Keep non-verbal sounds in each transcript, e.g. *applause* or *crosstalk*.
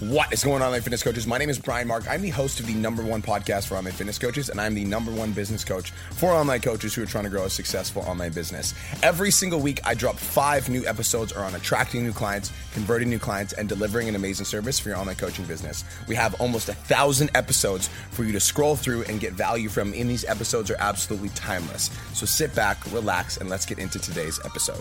What is going on, online fitness coaches? My name is Brian Mark. I'm the host of the number one podcast for online fitness coaches, and I'm the number one business coach for online coaches who are trying to grow a successful online business. Every single week, I drop five new episodes around attracting new clients, converting new clients, and delivering an amazing service for your online coaching business. We have almost a thousand episodes for you to scroll through and get value from, and these episodes are absolutely timeless. So sit back, relax, and let's get into today's episode.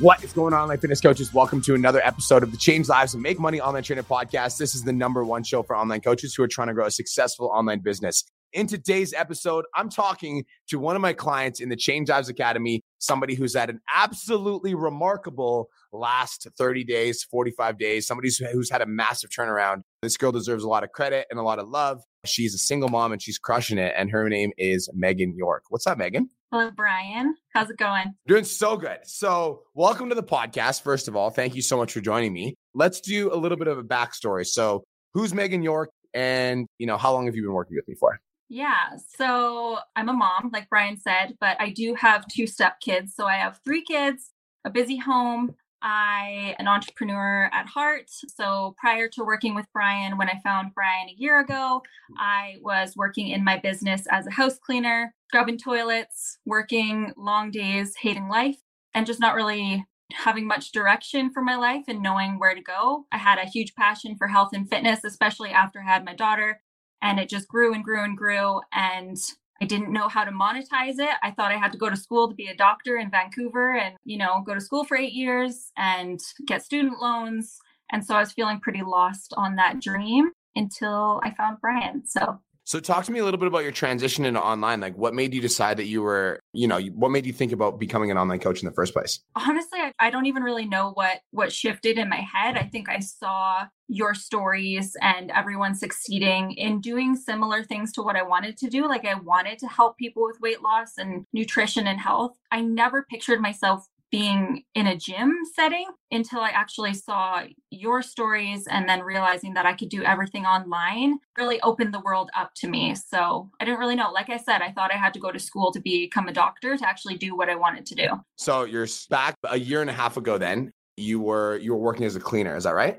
What is going on, online fitness coaches? Welcome to another episode of the Change Lives and Make Money Online Trainer Podcast. This is the number one show for online coaches who are trying to grow a successful online business. In today's episode, I'm talking to one of my clients in the Change Lives Academy, somebody who's had an absolutely remarkable last 30 days, 45 days, somebody who's had a massive turnaround. This girl deserves a lot of credit and a lot of love. She's a single mom and she's crushing it. And her name is Megan York. What's up, Megan? Hello, Brian. How's it going? Doing so good. So, welcome to the podcast. First of all, thank you so much for joining me. Let's do a little bit of a backstory. So, who's Megan York, and you know, how long have you been working with me for? Yeah, so I'm a mom, like Brian said, but I do have two step kids. So I have three kids, a busy home, I an entrepreneur at heart. So prior to working with Brian, when I found Brian a year ago, I was working in my business as a house cleaner, scrubbing toilets, working long days, hating life, and just not really having much direction for my life and knowing where to go. I had a huge passion for health and fitness, especially after I had my daughter, and it just grew and grew and grew and I didn't know how to monetize it. I thought I had to go to school to be a doctor in Vancouver and, you know, go to school for eight years and get student loans. And so I was feeling pretty lost on that dream until I found Brian. So so talk to me a little bit about your transition into online. Like what made you decide that you were, you know, what made you think about becoming an online coach in the first place? Honestly, I, I don't even really know what what shifted in my head. I think I saw your stories and everyone succeeding in doing similar things to what I wanted to do. Like I wanted to help people with weight loss and nutrition and health. I never pictured myself being in a gym setting until I actually saw your stories and then realizing that I could do everything online really opened the world up to me. So I didn't really know. Like I said, I thought I had to go to school to become a doctor to actually do what I wanted to do. So you're back a year and a half ago then. You were you were working as a cleaner, is that right?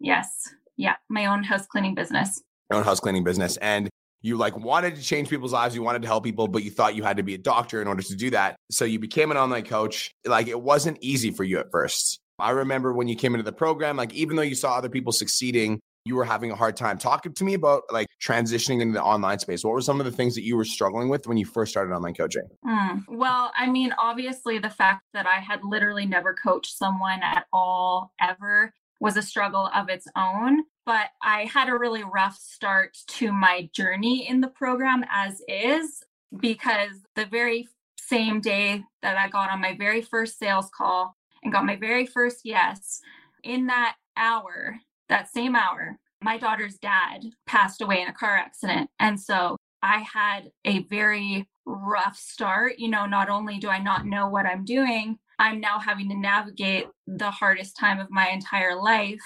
Yes. Yeah, my own house cleaning business. Your own house cleaning business. And you like wanted to change people's lives you wanted to help people but you thought you had to be a doctor in order to do that. So you became an online coach. Like it wasn't easy for you at first. I remember when you came into the program like even though you saw other people succeeding you were having a hard time. Talking to me about like transitioning into the online space. What were some of the things that you were struggling with when you first started online coaching? Mm, well i mean obviously the fact that i had literally never coached someone at all ever was a struggle of its own but I had a really rough start to my journey in the program as is because the very same day that I got on my very first sales call and got my very first yes, in that hour, that same hour, my daughter's dad passed away in a car accident. And so I had a very rough start. You know, not only do I not know what I'm doing, I'm now having to navigate the hardest time of my entire life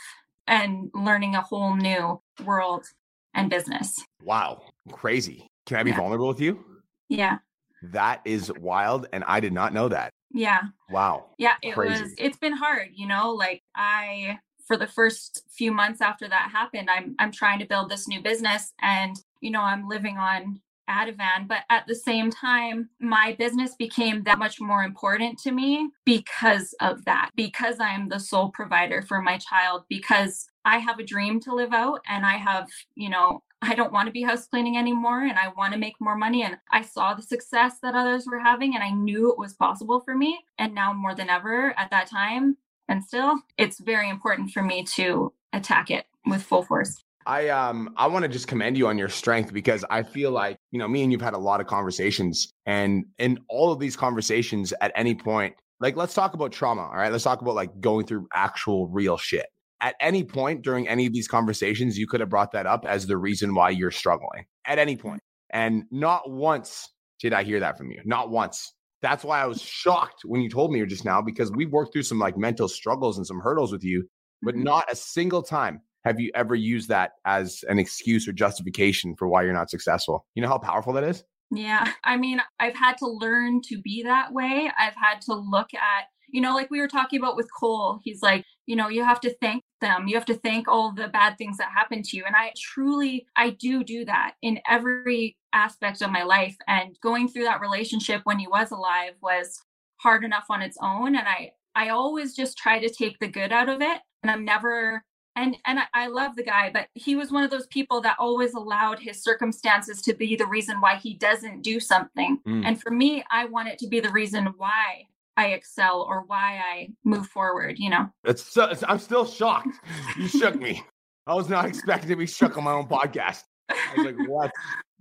and learning a whole new world and business. Wow. Crazy. Can I be yeah. vulnerable with you? Yeah. That is wild. And I did not know that. Yeah. Wow. Yeah. It Crazy. was, it's been hard, you know, like I, for the first few months after that happened, I'm, I'm trying to build this new business and, you know, I'm living on Ativan. But at the same time, my business became that much more important to me because of that, because I'm the sole provider for my child, because I have a dream to live out and I have, you know, I don't want to be house cleaning anymore and I want to make more money. And I saw the success that others were having and I knew it was possible for me. And now more than ever at that time, and still, it's very important for me to attack it with full force. I um I want to just commend you on your strength because I feel like, you know, me and you've had a lot of conversations and in all of these conversations at any point, like let's talk about trauma, all right? Let's talk about like going through actual real shit. At any point during any of these conversations, you could have brought that up as the reason why you're struggling. At any point. And not once did I hear that from you. Not once. That's why I was shocked when you told me just now because we've worked through some like mental struggles and some hurdles with you, but mm-hmm. not a single time have you ever used that as an excuse or justification for why you're not successful? You know how powerful that is? Yeah. I mean, I've had to learn to be that way. I've had to look at, you know, like we were talking about with Cole, he's like, you know, you have to thank them. You have to thank all the bad things that happened to you. And I truly, I do do that in every aspect of my life. And going through that relationship when he was alive was hard enough on its own. And I, I always just try to take the good out of it. And I'm never and and I, I, love the guy but he was one of those people that always allowed his circumstances to be the reason why he doesn't do something. Mm. and for me i want it to be the reason why i excel or why i move forward you know? It's, so, it's i'm still shocked. You shook me. I was not expecting to be shook on my own podcast. I was like what?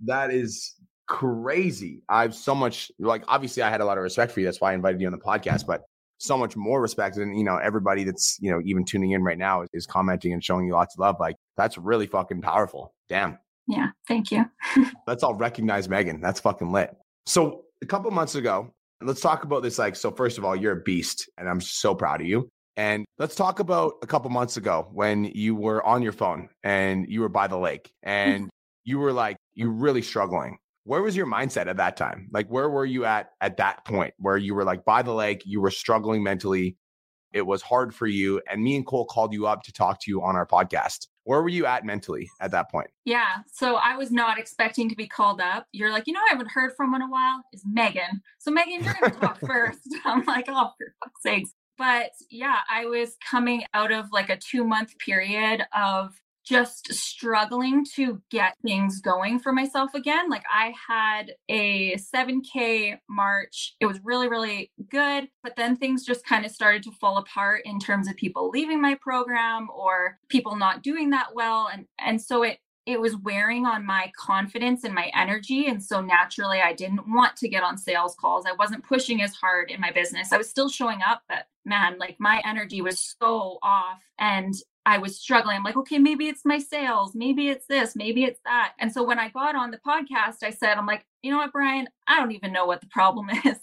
That is crazy. I've so much like obviously i had a lot of respect for you. That's why i invited you on the podcast but so much more respect. And, you know, everybody that's, you know, even tuning in right now is, is commenting and showing you lots of love. Like that's really fucking powerful. Damn. Yeah. Thank you. *laughs* Let's all recognize Megan. That's fucking lit. So a couple months ago, let's talk about this. Like, so first of all, you're a beast and I'm so proud of you. And let's talk about a couple months ago when you were on your phone and you were by the lake mm. and you were like, you're really struggling where was your mindset at that time? Like, where were you at at that point where you were like by the lake, you were struggling mentally, it was hard for you, and me and Cole called you up to talk to you on our podcast. Where were you at mentally at that point? Yeah, so I was not expecting to be called up. You're like, you know, I haven't heard from in a while is Megan. So Megan, you're gonna talk *laughs* first. *laughs* I'm like, oh, for fuck's sakes. But yeah, I was coming out of like a two month period of just struggling to get things going for myself again. Like I had a 7K March. It was really, really good. But then things just kind of started to fall apart in terms of people leaving my program or people not doing that well. And and so it it was wearing on my confidence and my energy. And so naturally, I didn't want to get on sales calls. I wasn't pushing as hard in my business. I was still showing up, but man, like my energy was so off. And I was struggling. I'm like, okay, maybe it's my sales, maybe it's this, maybe it's that. And so when I got on the podcast, I said, I'm like, you know what, Brian, I don't even know what the problem *laughs* is.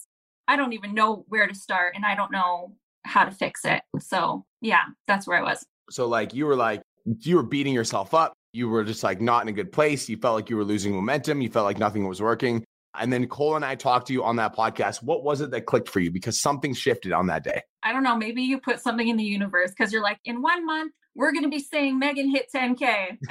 I don't even know where to start and I don't know how to fix it. So yeah, that's where I was. So like you were like, you were beating yourself up. You were just like not in a good place. You felt like you were losing momentum. You felt like nothing was working. And then Cole and I talked to you on that podcast. What was it that clicked for you? Because something shifted on that day. I don't know. Maybe you put something in the universe because you're like, in one month, we're going to be saying Megan hit 10K. *laughs*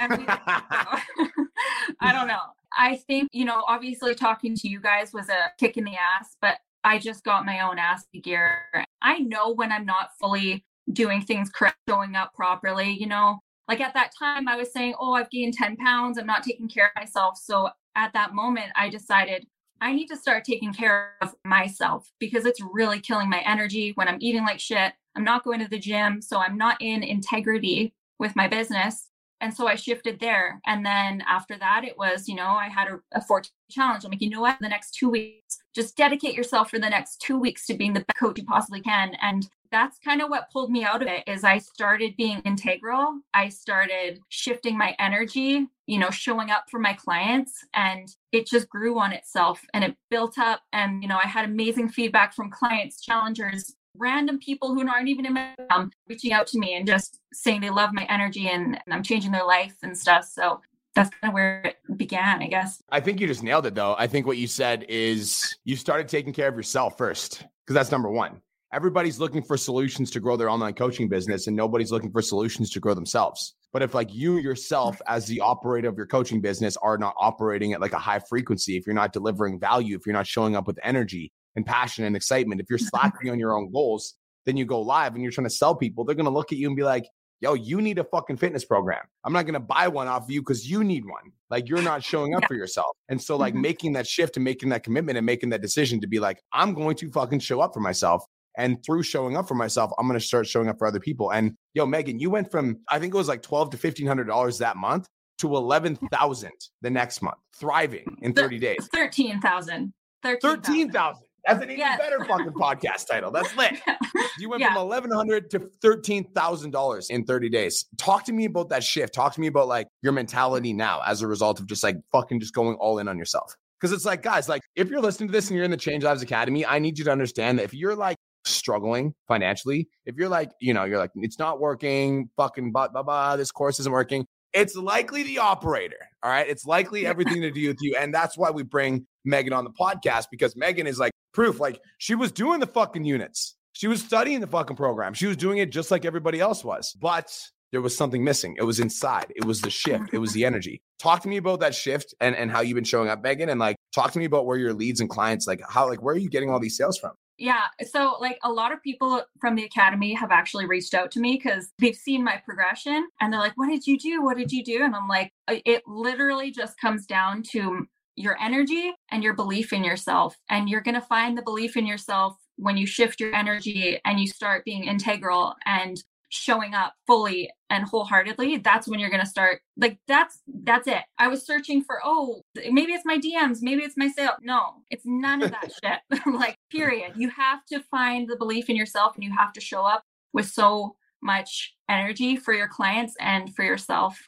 I don't know. I think, you know, obviously talking to you guys was a kick in the ass, but I just got my own ass gear. I know when I'm not fully doing things correct, showing up properly, you know, like at that time I was saying, oh, I've gained 10 pounds. I'm not taking care of myself. So at that moment, I decided I need to start taking care of myself because it's really killing my energy when I'm eating like shit. I'm not going to the gym. So I'm not in integrity with my business. And so I shifted there. And then after that, it was, you know, I had a, a 14 challenge. I'm like, you know what? The next two weeks, just dedicate yourself for the next two weeks to being the best coach you possibly can. And that's kind of what pulled me out of it is I started being integral. I started shifting my energy, you know, showing up for my clients and it just grew on itself and it built up. And, you know, I had amazing feedback from clients, challengers, random people who aren't even in my um, reaching out to me and just saying they love my energy and, and I'm changing their life and stuff. So that's kind of where it began, I guess. I think you just nailed it though. I think what you said is you started taking care of yourself first, because that's number one. Everybody's looking for solutions to grow their online coaching business, and nobody's looking for solutions to grow themselves. But if like you yourself, as the operator of your coaching business, are not operating at like a high frequency, if you're not delivering value, if you're not showing up with energy, and passion and excitement. If you're slacking on your own goals, then you go live and you're trying to sell people, they're going to look at you and be like, yo, you need a fucking fitness program. I'm not going to buy one off of you because you need one. Like you're not showing up yeah. for yourself. And so, like, mm-hmm. making that shift and making that commitment and making that decision to be like, I'm going to fucking show up for myself. And through showing up for myself, I'm going to start showing up for other people. And yo, Megan, you went from, I think it was like 12 to $1,500 that month to 11,000 the next month, thriving in 30 days. 13,000. 13,000. That's an even yes. better fucking podcast title. That's lit. *laughs* You went yeah. from eleven hundred to thirteen thousand dollars in thirty days. Talk to me about that shift. Talk to me about like your mentality now as a result of just like fucking just going all in on yourself. Because it's like, guys, like if you're listening to this and you're in the Change Lives Academy, I need you to understand that if you're like struggling financially, if you're like, you know, you're like, it's not working, fucking blah blah blah, this course isn't working. It's likely the operator. All right. It's likely everything to do with you. And that's why we bring Megan on the podcast because Megan is like proof. Like she was doing the fucking units. She was studying the fucking program. She was doing it just like everybody else was. But there was something missing. It was inside. It was the shift. It was the energy. Talk to me about that shift and, and how you've been showing up, Megan. And like talk to me about where your leads and clients, like how like where are you getting all these sales from? Yeah. So, like, a lot of people from the academy have actually reached out to me because they've seen my progression and they're like, What did you do? What did you do? And I'm like, It literally just comes down to your energy and your belief in yourself. And you're going to find the belief in yourself when you shift your energy and you start being integral and showing up fully and wholeheartedly that's when you're going to start like that's that's it. I was searching for oh maybe it's my dms maybe it's my sale. No it's none of that *laughs* shit. *laughs* Like period. You have to find the belief in yourself and you have to show up with so much energy for your clients and for yourself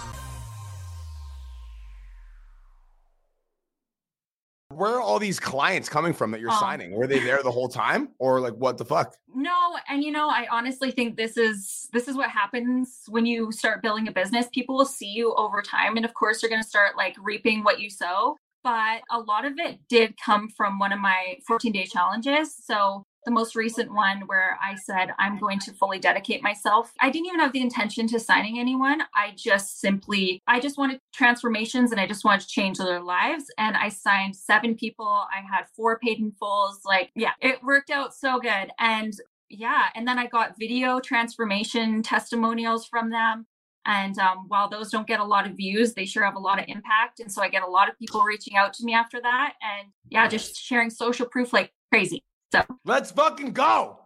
Where are all these clients coming from that you're um, signing? Were they there the whole time or like what the fuck? No, and you know, I honestly think this is this is what happens when you start building a business. People will see you over time and of course you're going to start like reaping what you sow, but a lot of it did come from one of my 14-day challenges. So the most recent one where I said, I'm going to fully dedicate myself. I didn't even have the intention to signing anyone. I just simply, I just wanted transformations and I just wanted to change their lives. And I signed seven people. I had four paid in fulls. Like, yeah, it worked out so good. And yeah, and then I got video transformation testimonials from them. And um, while those don't get a lot of views, they sure have a lot of impact. And so I get a lot of people reaching out to me after that. And yeah, just sharing social proof like crazy. So let's fucking go.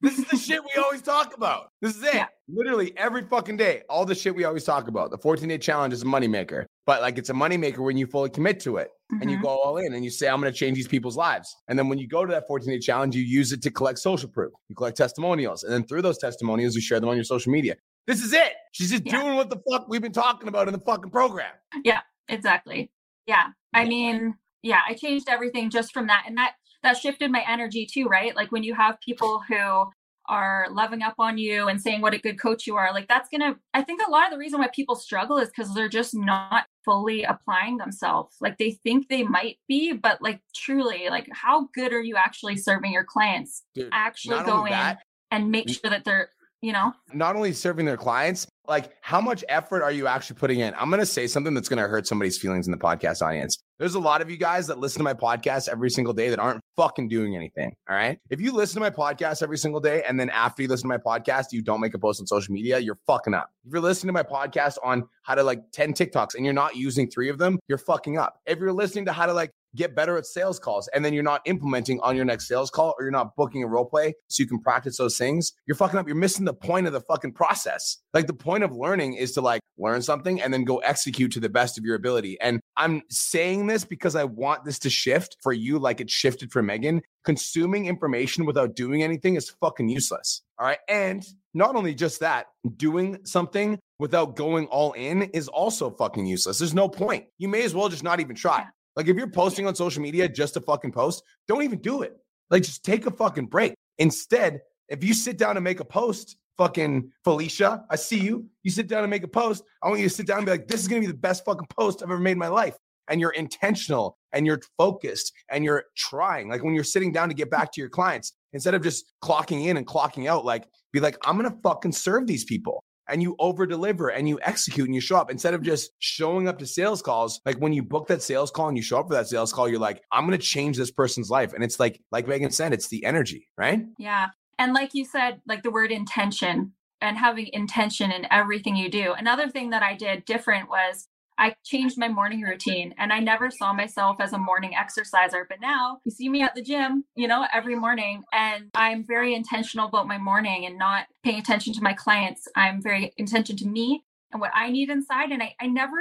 This is the shit we always talk about. This is it. Yeah. Literally every fucking day. All the shit we always talk about. The 14 day challenge is a moneymaker, but like it's a moneymaker when you fully commit to it mm-hmm. and you mm-hmm. go all in and you say, I'm going to change these people's lives. And then when you go to that 14 day challenge, you use it to collect social proof. You collect testimonials. And then through those testimonials, you share them on your social media. This is it. She's just yeah. doing what the fuck we've been talking about in the fucking program. Yeah, exactly. Yeah. I mean, yeah, I changed everything just from that. And that that shifted my energy too, right? Like when you have people who are loving up on you and saying what a good coach you are, like that's gonna, I think a lot of the reason why people struggle is because they're just not fully applying themselves. Like they think they might be, but like truly, like how good are you actually serving your clients? Dude, actually go in that, and make sure that they're, you know, not only serving their clients, like how much effort are you actually putting in? I'm going to say something that's going to hurt somebody's feelings in the podcast audience. There's a lot of you guys that listen to my podcast every single day that aren't fucking doing anything. All right. If you listen to my podcast every single day and then after you listen to my podcast, you don't make a post on social media, you're fucking up. If you're listening to my podcast on how to like 10 TikToks and you're not using three of them, you're fucking up. If you're listening to how to like get better at sales calls and then you're not implementing on your next sales call or you're not booking a role play so you can practice those things, you're fucking up. You're missing the point of the fucking process. Like the point of learning is to like learn something and then go execute to the best of your ability. And I'm saying this because I want this to shift for you like it shifted for Megan. Consuming information without doing anything is fucking useless. All right. And not only just that, doing something without going all in is also fucking useless. There's no point. You may as well just not even try. Like if you're posting on social media just to fucking post, don't even do it. Like just take a fucking break. Instead, if you sit down and make a post, fucking Felicia, I see you. You sit down and make a post. I want you to sit down and be like, this is gonna be the best fucking post I've ever made in my life. And you're intentional and you're focused and you're trying. Like when you're sitting down to get back to your clients, instead of just clocking in and clocking out, like be like, I'm gonna fucking serve these people and you over deliver and you execute and you show up instead of just showing up to sales calls. Like when you book that sales call and you show up for that sales call, you're like, I'm going to change this person's life. And it's like, like Megan said, it's the energy, right? Yeah. And like you said, like the word intention and having intention in everything you do. Another thing that I did different was I changed my morning routine and I never saw myself as a morning exerciser. But now you see me at the gym, you know, every morning. And I'm very intentional about my morning and not paying attention to my clients. I'm very intention to me and what I need inside. And I, I never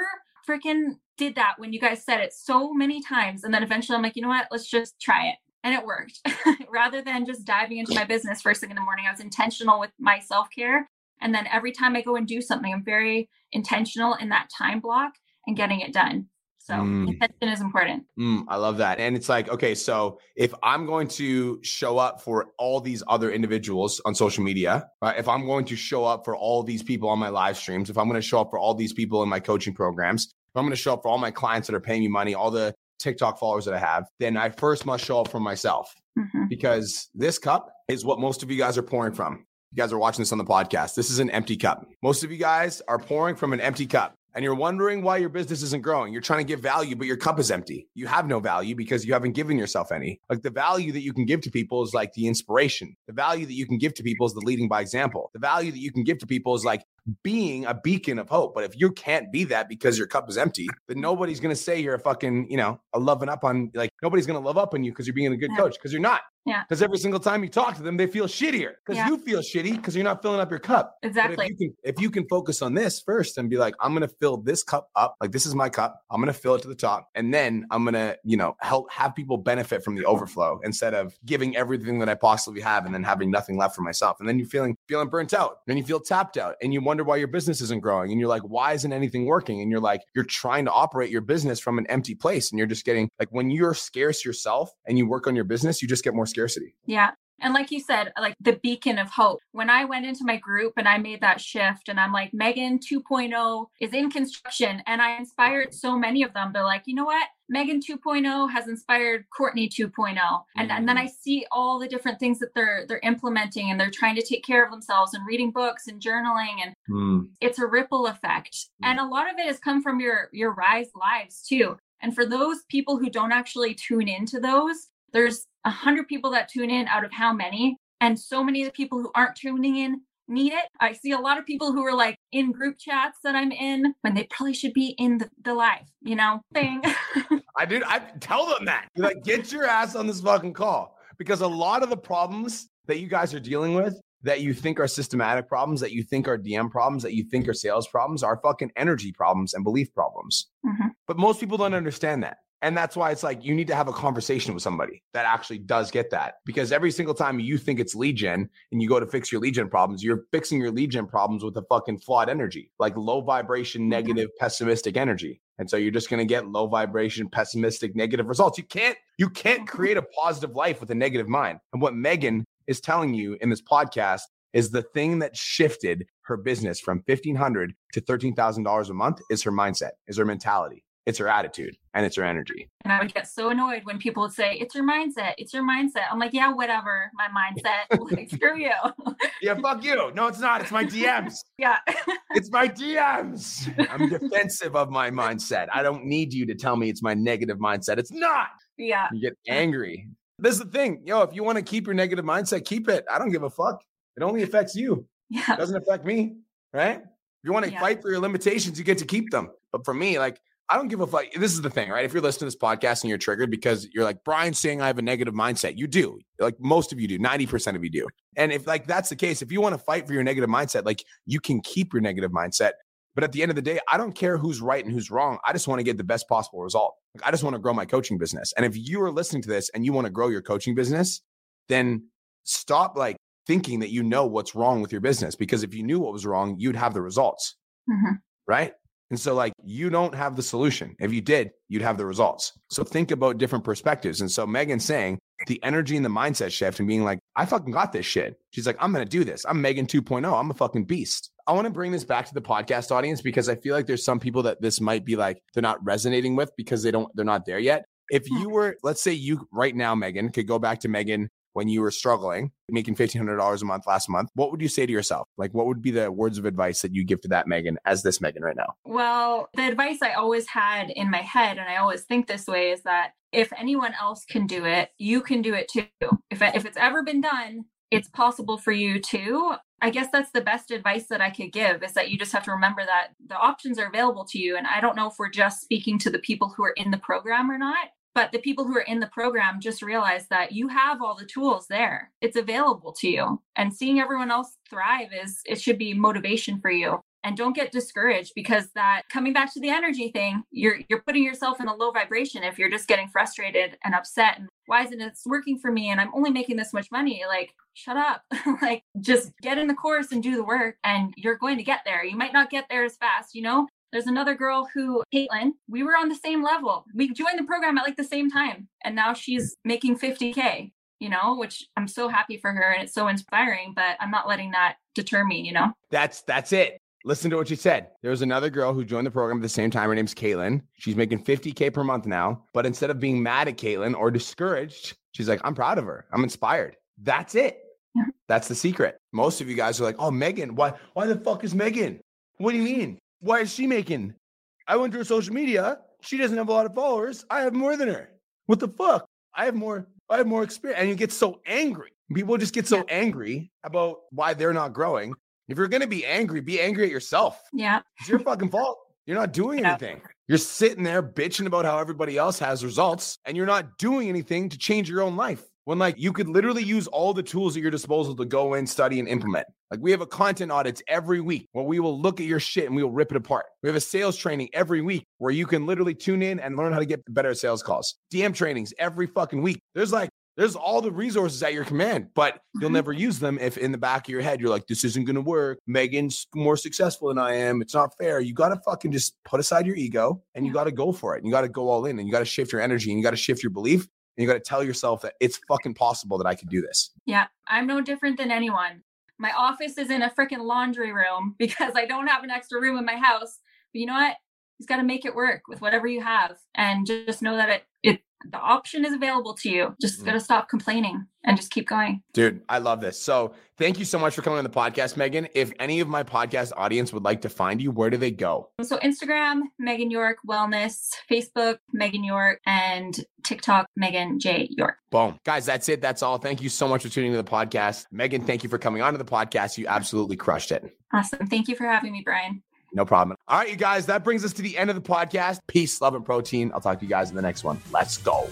freaking did that when you guys said it so many times. And then eventually I'm like, you know what? Let's just try it. and it worked. *laughs* Rather than just diving into my business first thing in the morning, I was intentional with my self care. And then every time I go and do something, I'm very intentional in that time block and getting it done. So mm. intention is important. Mm, I love that. And it's like, okay, so if I'm going to show up for all these other individuals on social media, right? If I'm going to show up for all these people on my live streams, if I'm going to show up for all these people in my coaching programs, if I'm going to show up for all my clients that are paying me money, all the TikTok followers that I have, then I first must show up for myself mm-hmm. because this cup is what most of you guys are pouring from. You guys are watching this on the podcast. This is an empty cup. Most of you guys are pouring from an empty cup and you're wondering why your business isn't growing. You're trying to give value, but your cup is empty. You have no value because you haven't given yourself any. Like the value that you can give to people is like the inspiration. The value that you can give to people is the leading by example. The value that you can give to people is like being a beacon of hope. But if you can't be that because your cup is empty, then nobody's going to say you're a fucking, you know, a loving up on like nobody's going to love up on you because you're being a good coach because you're not. Yeah. Because every single time you talk to them, they feel shittier because yeah. you feel shitty because you're not filling up your cup. Exactly. If you, can, if you can focus on this first and be like, I'm going to fill this cup up, like this is my cup, I'm going to fill it to the top. And then I'm going to, you know, help have people benefit from the overflow instead of giving everything that I possibly have and then having nothing left for myself. And then you're feeling, feeling burnt out. Then you feel tapped out and you wonder why your business isn't growing. And you're like, why isn't anything working? And you're like, you're trying to operate your business from an empty place. And you're just getting like, when you're scarce yourself and you work on your business, you just get more scarcity. Yeah. And like you said, like the beacon of hope. When I went into my group and I made that shift and I'm like, Megan 2.0 is in construction. And I inspired so many of them. They're like, you know what? Megan 2.0 has inspired Courtney 2.0. And, and then I mm. see all the different things that they're they're implementing and they're trying to take care of themselves and reading books and journaling. And mm. it's a ripple effect. Mm. And a lot of it has come from your your rise lives too. And for those people who don't actually tune into those, there's a hundred people that tune in out of how many? And so many of the people who aren't tuning in need it. I see a lot of people who are like in group chats that I'm in when they probably should be in the, the live, you know, thing. *laughs* I did. I tell them that. You're like, get your ass on this fucking call because a lot of the problems that you guys are dealing with that you think are systematic problems, that you think are DM problems, that you think are sales problems, are fucking energy problems and belief problems. Mm-hmm. But most people don't understand that. And that's why it's like you need to have a conversation with somebody that actually does get that. Because every single time you think it's lead gen and you go to fix your lead gen problems, you're fixing your lead gen problems with a fucking flawed energy, like low vibration, negative, pessimistic energy. And so you're just going to get low vibration, pessimistic, negative results. You can't you can't mm-hmm. create a positive life with a negative mind. And what Megan is telling you in this podcast is the thing that shifted her business from 1500 to $13,000 a month is her mindset, is her mentality. It's her attitude and it's her energy. And I would get so annoyed when people would say, It's your mindset. It's your mindset. I'm like, Yeah, whatever. My mindset. *laughs* like, screw you. *laughs* yeah, fuck you. No, it's not. It's my DMs. *laughs* yeah. it's my DMs. I'm defensive of my mindset. I don't need you to tell me it's my negative mindset. It's not. Yeah. You get angry. This is the thing. Yo, if you want to keep your negative mindset, keep it. I don't give a fuck. It only affects you. Yeah. It doesn't affect me. Right. If you want to yeah. fight for your limitations, you get to keep them. But for me, like I don't give a fuck. This is the thing, right? If you're listening to this podcast and you're triggered because you're like, Brian's saying I have a negative mindset, you do. Like most of you do, 90% of you do. And if like that's the case, if you want to fight for your negative mindset, like you can keep your negative mindset. But at the end of the day, I don't care who's right and who's wrong. I just want to get the best possible result. Like, I just want to grow my coaching business. And if you are listening to this and you want to grow your coaching business, then stop like thinking that you know what's wrong with your business. Because if you knew what was wrong, you'd have the results. Mm-hmm. Right. And so, like, you don't have the solution. If you did, you'd have the results. So, think about different perspectives. And so, Megan's saying the energy and the mindset shift and being like, I fucking got this shit. She's like, I'm going to do this. I'm Megan 2.0. I'm a fucking beast. I want to bring this back to the podcast audience because I feel like there's some people that this might be like, they're not resonating with because they don't, they're not there yet. If hmm. you were, let's say you right now, Megan, could go back to Megan when you were struggling, making $1,500 a month last month, what would you say to yourself? Like, what would be the words of advice that you give to that Megan as this Megan right now? Well, the advice I always had in my head, and I always think this way, is that if anyone else can do it, you can do it too. If, if it's ever been done, it's possible for you too. I guess that's the best advice that I could give is that you just have to remember that the options are available to you. And I don't know if we're just speaking to the people who are in the program or not, but the people who are in the program just realize that you have all the tools there. It's available to you. And seeing everyone else thrive is it should be motivation for you. and don't get discouraged because that coming back to the energy thing you're you're putting yourself in a low vibration if you're just getting frustrated and upset and why isn't it working for me and i'm only making this much money like shut up *laughs* like just get in the course and do the work and you're going to get there you might not get there as fast you know there's another girl who, Caitlin, we were on the same level. We joined the program at like the same time. And now she's making 50K, you know, which I'm so happy for her and it's so inspiring, but I'm not letting that deter me, you know? That's that's it. Listen to what she said. There was another girl who joined the program at the same time. Her name's Caitlin. She's making 50K per month now. But instead of being mad at Caitlin or discouraged, she's like, I'm proud of her. I'm inspired. That's it. Yeah. That's the secret. Most of you guys are like, oh, Megan, why, why the fuck is Megan? What do you mean? Why is she making? I went to her social media. She doesn't have a lot of followers. I have more than her. What the fuck? I have more. I have more experience. And you get so angry. People just get so angry about why they're not growing. If you're gonna be angry, be angry at yourself. Yeah. It's your fucking fault. You're not doing yeah. anything. You're sitting there bitching about how everybody else has results, and you're not doing anything to change your own life when like you could literally use all the tools at your disposal to go in, study, and implement. Like we have a content audits every week where we will look at your shit and we will rip it apart. We have a sales training every week where you can literally tune in and learn how to get better sales calls. DM trainings every fucking week. There's like there's all the resources at your command, but you'll mm-hmm. never use them if in the back of your head you're like, this isn't gonna work. Megan's more successful than I am. It's not fair. You gotta fucking just put aside your ego and you gotta go for it. And you gotta go all in and you gotta shift your energy and you gotta shift your belief and you got to tell yourself that it's fucking possible that I could do this. Yeah, I'm no different than anyone. My office is in a freaking laundry room *laughs* because I don't have an extra room in my house. But you know what? You've got to make it work with whatever you have, and just know that it it the option is available to you. Just mm-hmm. got to stop complaining and just keep going. Dude, I love this. So, thank you so much for coming on the podcast, Megan. If any of my podcast audience would like to find you, where do they go? So, Instagram, Megan York Wellness, Facebook, Megan York, and TikTok, Megan J. York. Boom. Guys, that's it. That's all. Thank you so much for tuning to the podcast. Megan, thank you for coming on to the podcast. You absolutely crushed it. Awesome. Thank you for having me, Brian. No problem. All right, you guys, that brings us to the end of the podcast. Peace, love, and protein. I'll talk to you guys in the next one. Let's go.